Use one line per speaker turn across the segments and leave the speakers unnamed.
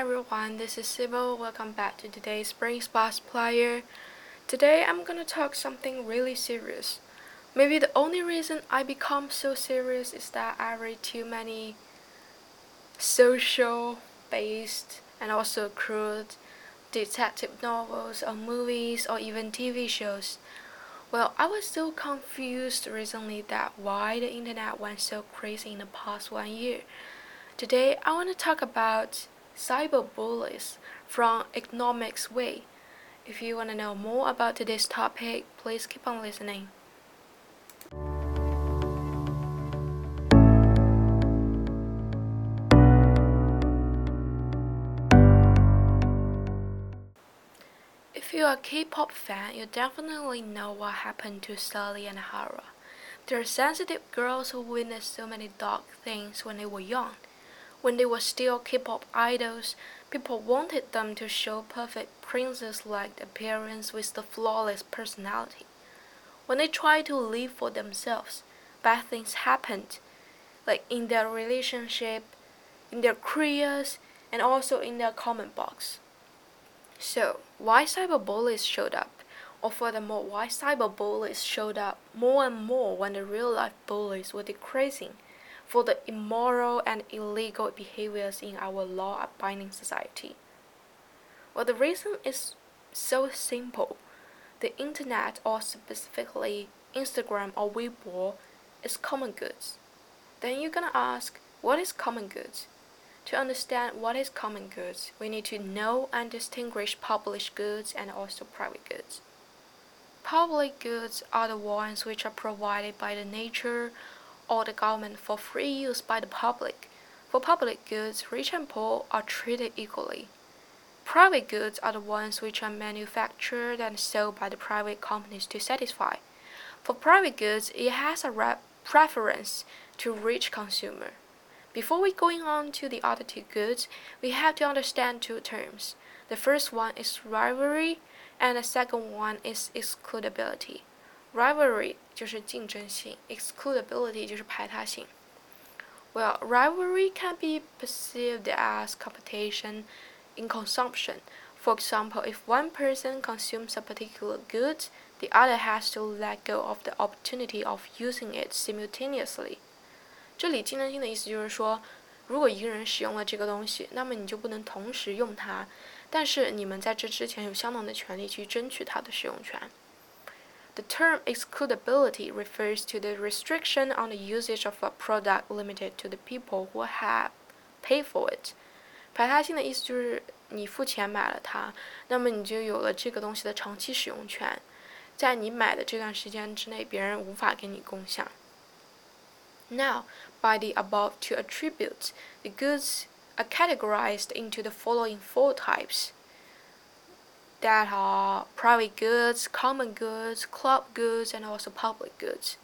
Everyone, this is Sybil. Welcome back to today's Spring Spas Player. Today I'm gonna talk something really serious. Maybe the only reason I become so serious is that I read too many social based and also crude detective novels or movies or even TV shows. Well, I was so confused recently that why the internet went so crazy in the past one year. Today I want to talk about cyberbullies from economics way. If you want to know more about today's topic, please keep on listening. If you're a K-pop fan, you definitely know what happened to Sulli and Hara. They're sensitive girls who witnessed so many dark things when they were young. When they were still K-pop idols, people wanted them to show perfect princess-like appearance with the flawless personality. When they tried to live for themselves, bad things happened, like in their relationship, in their careers, and also in their comment box. So, why cyberbullies showed up? Or furthermore, why cyberbullies showed up more and more when the real life bullies were decreasing? For the immoral and illegal behaviors in our law abiding society? Well, the reason is so simple. The internet, or specifically Instagram or Weibo, is common goods. Then you're gonna ask, what is common goods? To understand what is common goods, we need to know and distinguish public goods and also private goods. Public goods are the ones which are provided by the nature or the government for free use by the public. For public goods, rich and poor are treated equally. Private goods are the ones which are manufactured and sold by the private companies to satisfy. For private goods, it has a preference to rich consumer. Before we going on to the other two goods, we have to understand two terms. The first one is rivalry, and the second one is excludability. Rivalry 就是竞争性，excludability 就是排他性。Well, rivalry can be perceived as competition in consumption. For example, if one person consumes a particular good, the other has to let go of the opportunity of using it simultaneously. 这里竞争性的意思就是说，如果一个人使用了这个东西，那么你就不能同时用它，但是你们在这之前有相同的权利去争取它的使用权。 the term excludability refers to the restriction on the usage of a product limited to the people who have paid for it. 排他性的意思就是你付钱买了它，那么你就有了这个东西的长期使用权，在你买的这段时间之内，别人无法给你共享。Now, by the above two attributes, the goods are categorized into the following four types that are private goods, common goods, club goods, and also public goods.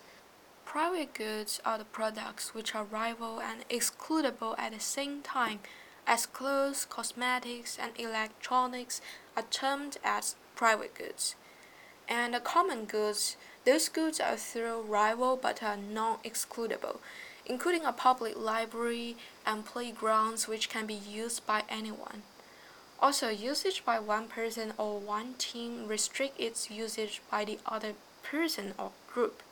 Private goods are the products which are rival and excludable at the same time, as clothes, cosmetics, and electronics are termed as private goods. And the common goods, those goods are still rival but are non-excludable, including a public library and playgrounds which can be used by anyone. Also, usage by one person or one team restrict its usage by the other person or group.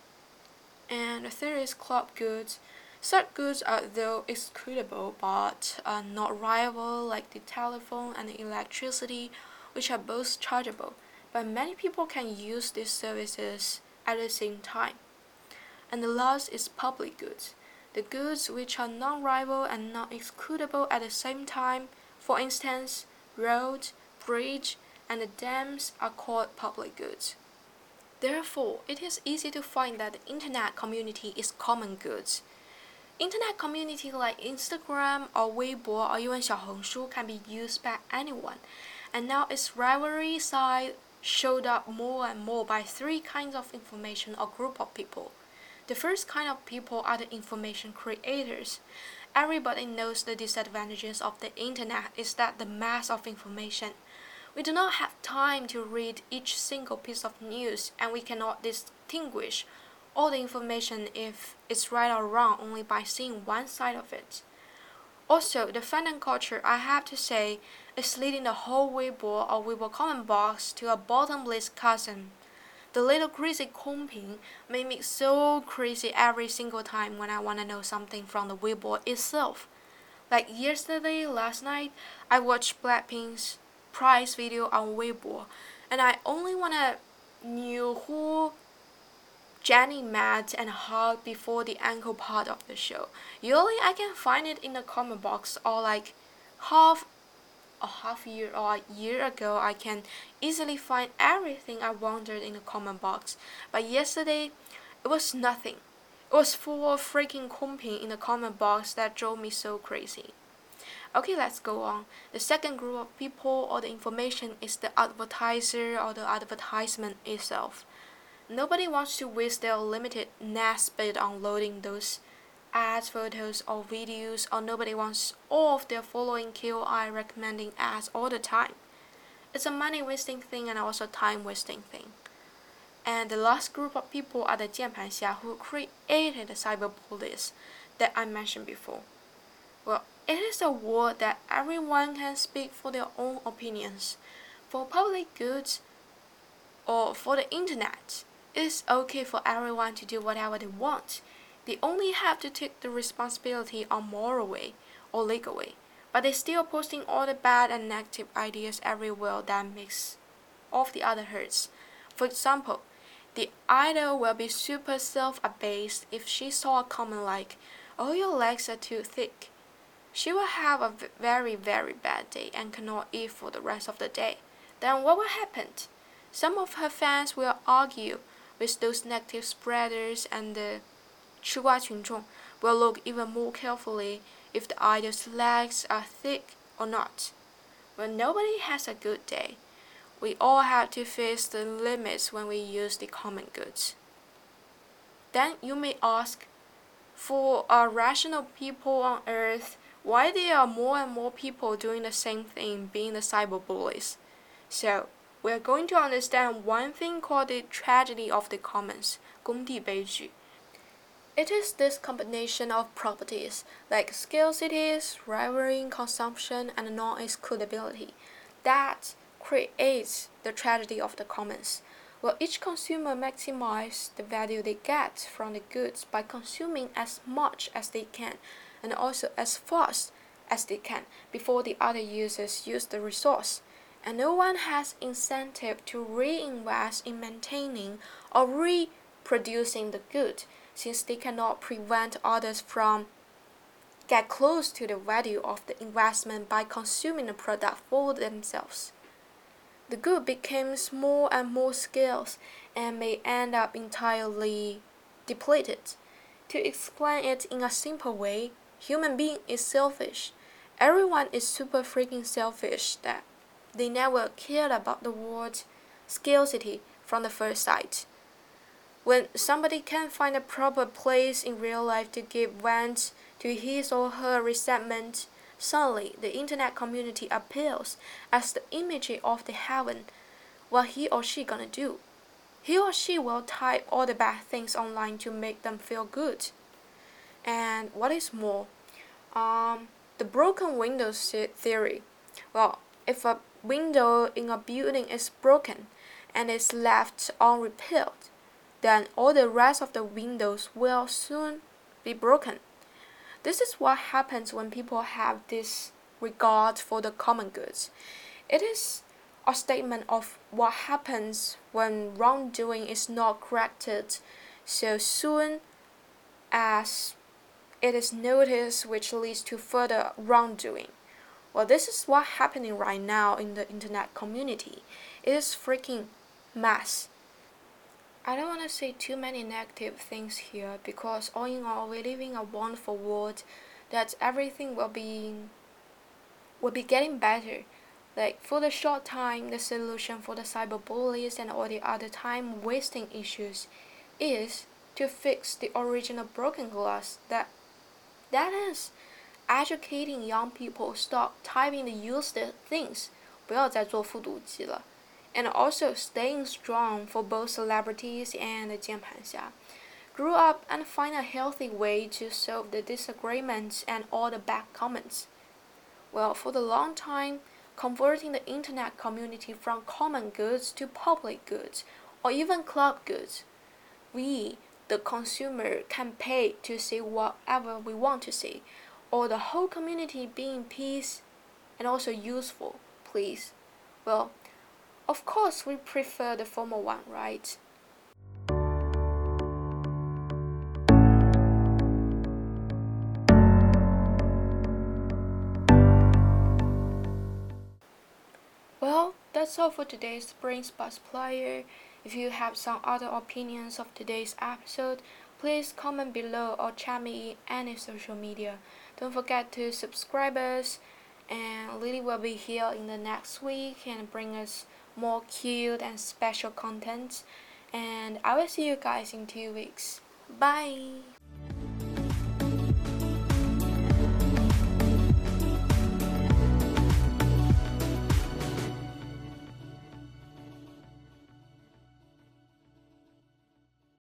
And the third is club goods. Such goods are though excludable but are not rival like the telephone and the electricity, which are both chargeable, but many people can use these services at the same time. And the last is public goods. The goods which are non-rival and not excludable at the same time, for instance, roads, bridge, and dams are called public goods. Therefore, it is easy to find that the internet community is common goods. Internet community like Instagram or Weibo or even Xiaohongshu can be used by anyone, and now its rivalry side showed up more and more by three kinds of information or group of people. The first kind of people are the information creators. Everybody knows the disadvantages of the internet is that the mass of information. We do not have time to read each single piece of news and we cannot distinguish all the information if it's right or wrong only by seeing one side of it. Also, the fandom culture, I have to say, is leading the whole Weibo or Weibo comment box to a bottomless chasm. The little crazy Kongping made me so crazy every single time when I want to know something from the Weibo itself. Like yesterday, last night, I watched Blackpink's prize video on Weibo, and I only want to knew who Jennie met and hugged before the ankle part of the show. Usually I can find it in the comment box or like half a half year or a year ago I can easily find everything I wanted in the comment box. But yesterday it was nothing. It was full of freaking Kongping in the comment box that drove me so crazy. Okay, let's go on. The second group of people or the information is the advertiser or the advertisement itself. Nobody wants to waste their limited net speed on loading those ads, photos, or videos, or nobody wants all of their following KOI recommending ads all the time. It's a money wasting thing and also time wasting thing. And the last group of people are the 键盘侠 who created the cyber bullies that I mentioned before. Well, it is a war that everyone can speak for their own opinions. For public goods or for the internet, it is okay for everyone to do whatever they want they only have to take the responsibility on moral way or legal way. But they're still posting all the bad and negative ideas everywhere that makes off the other hurts. For example, the idol will be super self-abased if she saw a comment like, "Oh, your legs are too thick." She will have a very, very bad day and cannot eat for the rest of the day. Then what will happen? Some of her fans will argue with those negative spreaders and the 吃瓜群众 will look even more carefully if the idol's legs are thick or not. When nobody has a good day, we all have to face the limits when we use the common goods. Then you may ask, for our rational people on earth why there are more and more people doing the same thing being the cyber bullies? So, we are going to understand one thing called the tragedy of the commons, 公地悲剧. It is this combination of properties like scarcities, rivaling consumption, and non-excludability that creates the tragedy of the commons. where each consumer maximizes the value they get from the goods by consuming as much as they can and also as fast as they can before the other users use the resource and no one has incentive to reinvest in maintaining or reproducing the good since they cannot prevent others from get close to the value of the investment by consuming the product for themselves. The good becomes more and more scarce and may end up entirely depleted. To explain it in a simple way, human being is selfish. Everyone is super freaking selfish that they never cared about the word scarcity from the first sight. When somebody can't find a proper place in real life to give vent to his or her resentment, suddenly the internet community appeals as the image of the heaven. What he or she gonna do? He or she will type all the bad things online to make them feel good. And what is more, um, the broken window theory. Well, if a window in a building is broken and is left unrepaired, then all the rest of the windows will soon be broken. This is what happens when people have this regard for the common goods. It is a statement of what happens when wrongdoing is not corrected so soon as it is noticed, which leads to further wrongdoing. Well, this is what's happening right now in the internet community. It is freaking mess. I don't want to say too many negative things here because all in all, we live in a wonderful world that everything will be will be getting better. Like for the short time, the solution for the cyberbullies and all the other time wasting issues is to fix the original broken glass that that is educating young people stop typing the useless things, 不要再做复读机了. and also staying strong for both celebrities and Jiang Panxia. Grew up and find a healthy way to solve the disagreements and all the bad comments. Well, for the long time, converting the internet community from common goods to public goods or even club goods. We, the consumer, can pay to see whatever we want to see, or the whole community be in peace and also useful, please. Well, of course, we prefer the former one, right? Well, that's all for today's Spring Bus Player. If you have some other opinions of today's episode, please comment below or chat me in any social media. Don't forget to subscribe us and Lily will be here in the next week and bring us more cute and special content. And I will see you guys in two weeks. Bye!